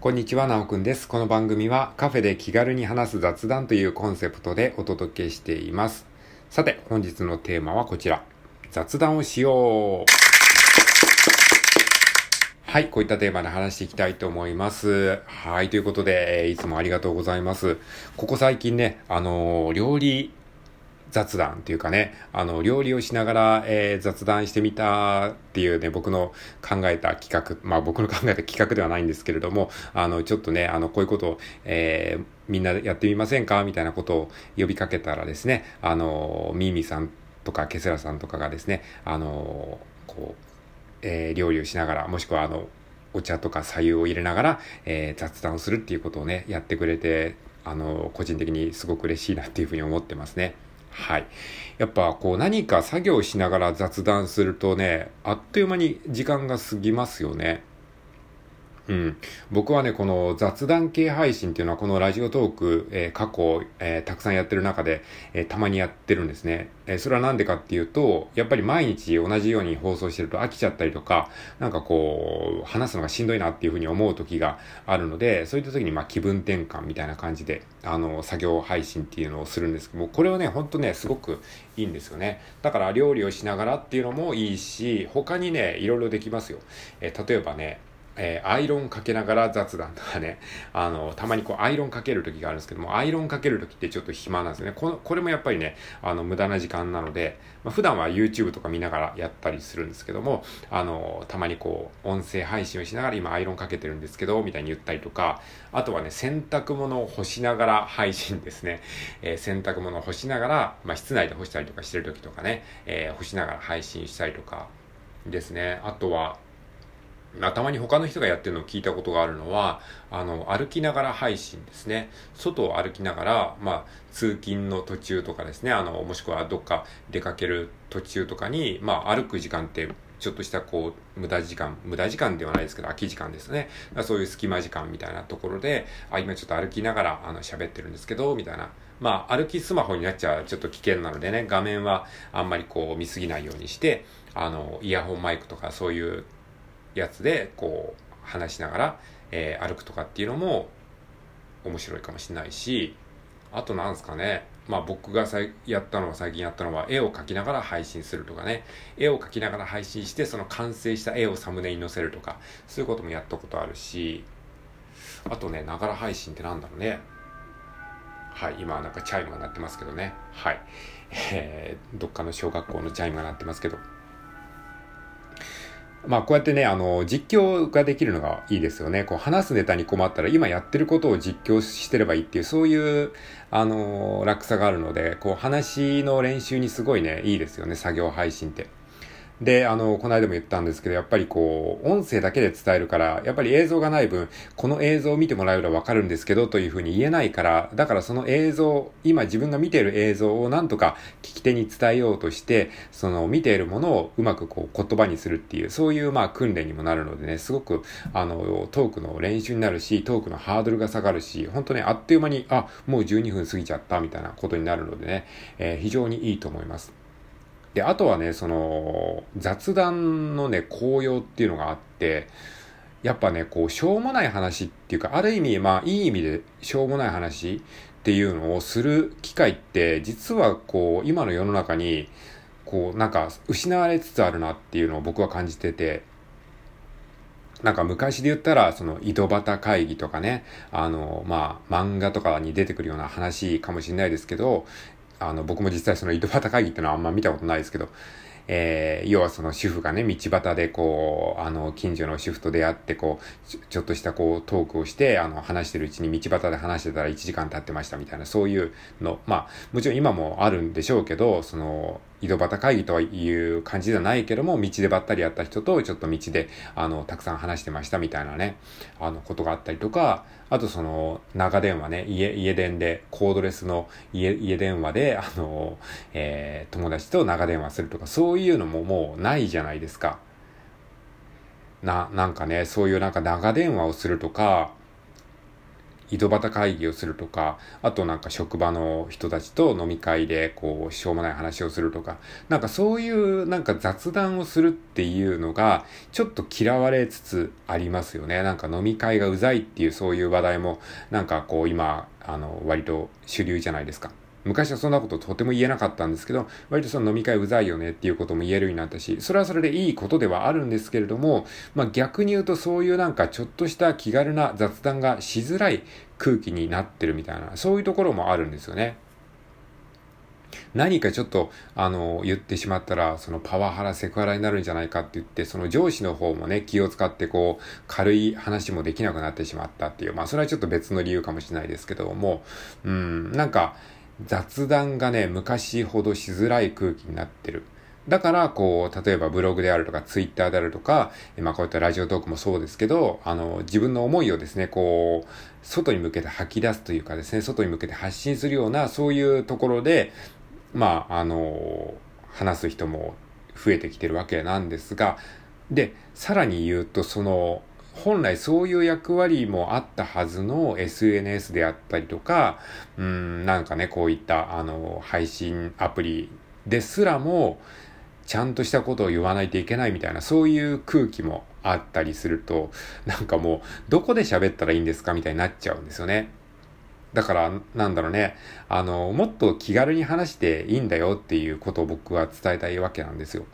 こんにちは、なおくんです。この番組はカフェで気軽に話す雑談というコンセプトでお届けしています。さて、本日のテーマはこちら。雑談をしよう。はい、こういったテーマで話していきたいと思います。はい、ということで、いつもありがとうございます。ここ最近ね、あのー、料理雑談っていうかね、あの、料理をしながら、えー、雑談してみたっていうね、僕の考えた企画、まあ僕の考えた企画ではないんですけれども、あの、ちょっとね、あの、こういうことを、えー、みんなやってみませんかみたいなことを呼びかけたらですね、あの、ミーミーさんとかケセラさんとかがですね、あの、こう、えー、料理をしながら、もしくはあの、お茶とか左右を入れながら、えー、雑談をするっていうことをね、やってくれて、あの、個人的にすごく嬉しいなっていうふうに思ってますね。はい。やっぱこう何か作業しながら雑談するとね、あっという間に時間が過ぎますよね。うん。僕はね、この雑談系配信っていうのはこのラジオトーク、えー、過去、えー、たくさんやってる中で、えー、たまにやってるんですね。えそれはなんでかっていうと、やっぱり毎日同じように放送してると飽きちゃったりとか、なんかこう、話すのがしんどいなっていうふうに思う時があるので、そういった時にまあ気分転換みたいな感じで、あの、作業配信っていうのをするんですけども、これはね、ほんとね、すごくいいんですよね。だから料理をしながらっていうのもいいし、他にね、いろいろできますよ。え例えばね、えー、アイロンかけながら雑談とかね、あの、たまにこうアイロンかける時があるんですけども、アイロンかける時ってちょっと暇なんですよね。このこれもやっぱりね、あの、無駄な時間なので、まあ、普段は YouTube とか見ながらやったりするんですけども、あの、たまにこう、音声配信をしながら今アイロンかけてるんですけど、みたいに言ったりとか、あとはね、洗濯物を干しながら配信ですね。えー、洗濯物を干しながら、まあ、室内で干したりとかしてる時とかね、えー、干しながら配信したりとかですね。あとは、たまに他の人がやってるのを聞いたことがあるのは、あの、歩きながら配信ですね。外を歩きながら、まあ、通勤の途中とかですね、あの、もしくはどっか出かける途中とかに、まあ、歩く時間って、ちょっとしたこう、無駄時間、無駄時間ではないですけど、空き時間ですね。そういう隙間時間みたいなところで、あ、今ちょっと歩きながら、あの、喋ってるんですけど、みたいな。まあ、歩きスマホになっちゃうちょっと危険なのでね、画面はあんまりこう見すぎないようにして、あの、イヤホンマイクとかそういうやつでこう話しながら、えー、歩くとかっていうのも面白いかもしれないしあとなんですかねまあ僕がさやったのは最近やったのは絵を描きながら配信するとかね絵を描きながら配信してその完成した絵をサムネに載せるとかそういうこともやったことあるしあとねながら配信ってなんだろうね。はい今なんかチャイムが鳴ってますけどね。はい。えー、どっかの小学校のチャイムが鳴ってますけど。まあこうやってね、あの、実況ができるのがいいですよね。こう話すネタに困ったら今やってることを実況してればいいっていう、そういう、あの、落差があるので、こう話の練習にすごいね、いいですよね、作業配信って。で、あの、この間も言ったんですけど、やっぱりこう、音声だけで伝えるから、やっぱり映像がない分、この映像を見てもらえればわかるんですけど、というふうに言えないから、だからその映像、今自分が見ている映像をなんとか聞き手に伝えようとして、その見ているものをうまくこう言葉にするっていう、そういうまあ訓練にもなるのでね、すごく、あの、トークの練習になるし、トークのハードルが下がるし、本当ね、あっという間に、あ、もう12分過ぎちゃった、みたいなことになるのでね、えー、非常にいいと思います。で、あとはね、その、雑談のね、紅葉っていうのがあって、やっぱね、こう、しょうもない話っていうか、ある意味、まあ、いい意味でしょうもない話っていうのをする機会って、実はこう、今の世の中に、こう、なんか、失われつつあるなっていうのを僕は感じてて、なんか昔で言ったら、その井戸端会議とかね、あの、まあ、漫画とかに出てくるような話かもしれないですけど、あの、僕も実際その井戸端会議ってのはあんま見たことないですけど、えー、要はその主婦がね、道端でこう、あの、近所の主婦と出会って、こうち、ちょっとしたこう、トークをして、あの、話してるうちに道端で話してたら1時間経ってましたみたいな、そういうの、まあ、もちろん今もあるんでしょうけど、その、井戸端会議という感じではないけども、道でばったり会った人とちょっと道で、あの、たくさん話してましたみたいなね、あの、ことがあったりとか、あとその、長電話ね、家、家電で、コードレスの家、家電話で、あの、えー、友達と長電話するとか、そういうのももうないじゃないですか。な、なんかね、そういうなんか長電話をするとか、井戸端会議をするとか、あとなんか職場の人たちと飲み会でこう、しょうもない話をするとか、なんかそういうなんか雑談をするっていうのが、ちょっと嫌われつつありますよね。なんか飲み会がうざいっていうそういう話題も、なんかこう今、あの、割と主流じゃないですか。昔はそんなこととても言えなかったんですけど、割とその飲み会うざいよねっていうことも言えるようになったし、それはそれでいいことではあるんですけれども、まあ逆に言うとそういうなんかちょっとした気軽な雑談がしづらい空気になってるみたいな、そういうところもあるんですよね。何かちょっと、あの、言ってしまったら、そのパワハラ、セクハラになるんじゃないかって言って、その上司の方もね、気を使ってこう、軽い話もできなくなってしまったっていう、まあそれはちょっと別の理由かもしれないですけども、うん、なんか、雑談がね、昔ほどしづらい空気になってる。だから、こう、例えばブログであるとか、ツイッターであるとか、まあこういったラジオトークもそうですけど、あの、自分の思いをですね、こう、外に向けて吐き出すというかですね、外に向けて発信するような、そういうところで、まあ、あの、話す人も増えてきてるわけなんですが、で、さらに言うと、その、本来そういう役割もあったはずの SNS であったりとか、うん、なんかね、こういった、あの、配信アプリですらも、ちゃんとしたことを言わないといけないみたいな、そういう空気もあったりすると、なんかもう、どこで喋ったらいいんですかみたいになっちゃうんですよね。だから、なんだろうね、あの、もっと気軽に話していいんだよっていうことを僕は伝えたいわけなんですよ。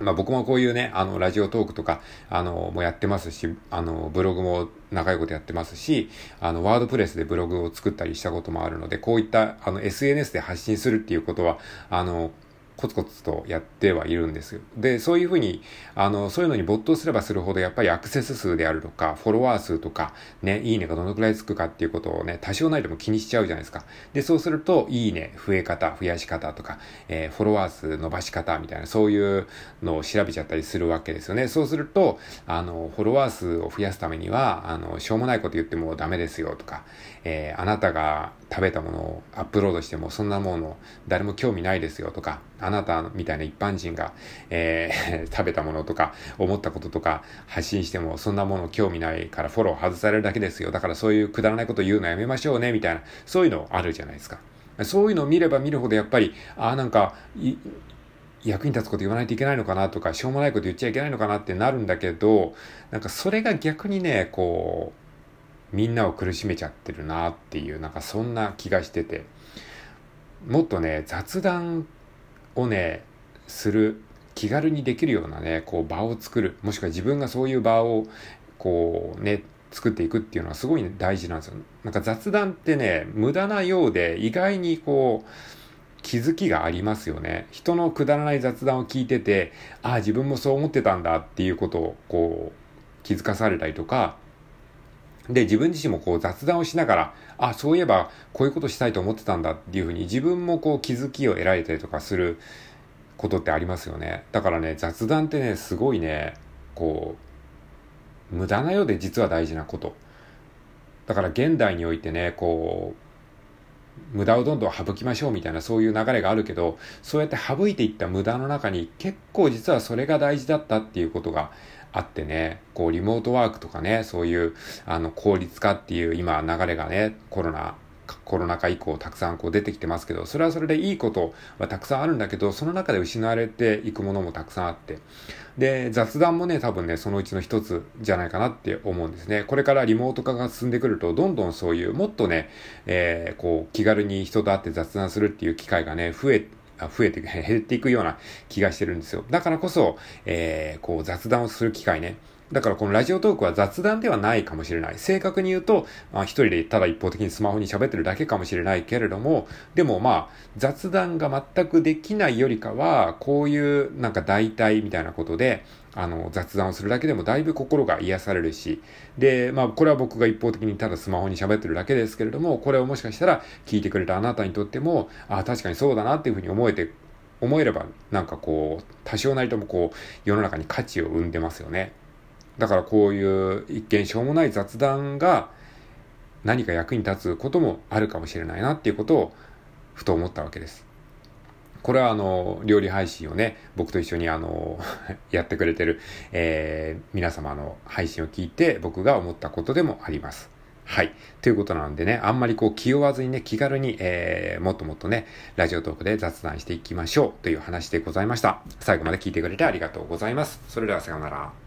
まあ僕もこういうね、あの、ラジオトークとか、あの、もやってますし、あの、ブログも長いことやってますし、あの、ワードプレスでブログを作ったりしたこともあるので、こういった、あの、SNS で発信するっていうことは、あの、コツコツとやってはいるんですよ。で、そういうふうに、あの、そういうのに没頭すればするほど、やっぱりアクセス数であるとか、フォロワー数とか、ね、いいねがどのくらいつくかっていうことをね、多少ないでも気にしちゃうじゃないですか。で、そうすると、いいね、増え方、増やし方とか、えー、フォロワー数伸ばし方みたいな、そういうのを調べちゃったりするわけですよね。そうすると、あの、フォロワー数を増やすためには、あの、しょうもないこと言ってもダメですよとか、えー、あなたが食べたものをアップロードしてもそんなもの誰も興味ないですよとか、あなたみたいな一般人が、えー、食べたものとか思ったこととか発信してもそんなもの興味ないからフォロー外されるだけですよ。だからそういうくだらないこと言うのやめましょうねみたいな、そういうのあるじゃないですか。そういうのを見れば見るほどやっぱり、ああなんか、役に立つこと言わないといけないのかなとか、しょうもないこと言っちゃいけないのかなってなるんだけど、なんかそれが逆にね、こう、みんなを苦しめちゃってるなっていう、なんかそんな気がしてて、もっとね、雑談をね、する、気軽にできるようなね、こう場を作る、もしくは自分がそういう場を、こうね、作っていくっていうのはすごい、大事なんですよ。なんか雑談ってね、無駄なようで意外にこう、気づきがありますよね。人のくだらない雑談を聞いてて、ああ、自分もそう思ってたんだっていうことをこう、気づかされたりとか、で、自分自身もこう雑談をしながら、あ、そういえばこういうことしたいと思ってたんだっていうふうに自分もこう気づきを得られたりとかすることってありますよね。だからね、雑談ってね、すごいね、こう、無駄なようで実は大事なこと。だから現代においてね、こう、無駄をどんどん省きましょうみたいなそういう流れがあるけど、そうやって省いていった無駄の中に結構実はそれが大事だったっていうことがあってね、こうリモートワークとかね、そういうあの効率化っていう今流れがね、コロナコロナ禍以降たくさんこう出てきてますけど、それはそれでいいことはたくさんあるんだけど、その中で失われていくものもたくさんあって。で、雑談もね、多分ね、そのうちの一つじゃないかなって思うんですね。これからリモート化が進んでくると、どんどんそういう、もっとね、えー、こう、気軽に人と会って雑談するっていう機会がね、増え増えて、減っていくような気がしてるんですよ。だからこそ、えー、こう雑談をする機会ね。だからこのラジオトークは雑談ではないかもしれない。正確に言うと、まあ、一人でただ一方的にスマホに喋ってるだけかもしれないけれども、でもまあ、雑談が全くできないよりかは、こういうなんか代替みたいなことで、あの、雑談をするだけでもだいぶ心が癒されるし、で、まあ、これは僕が一方的にただスマホに喋ってるだけですけれども、これをもしかしたら聞いてくれたあなたにとっても、ああ、確かにそうだなっていうふうに思えて、思えれば、なんかこう、多少なりともこう、世の中に価値を生んでますよね。だからこういう一見しょうもない雑談が何か役に立つこともあるかもしれないなっていうことをふと思ったわけです。これはあの、料理配信をね、僕と一緒にあの、やってくれてる、えー、皆様の配信を聞いて僕が思ったことでもあります。はい。ということなんでね、あんまりこう気負わずにね、気軽に、えー、もっともっとね、ラジオトークで雑談していきましょうという話でございました。最後まで聞いてくれてありがとうございます。それではさようなら。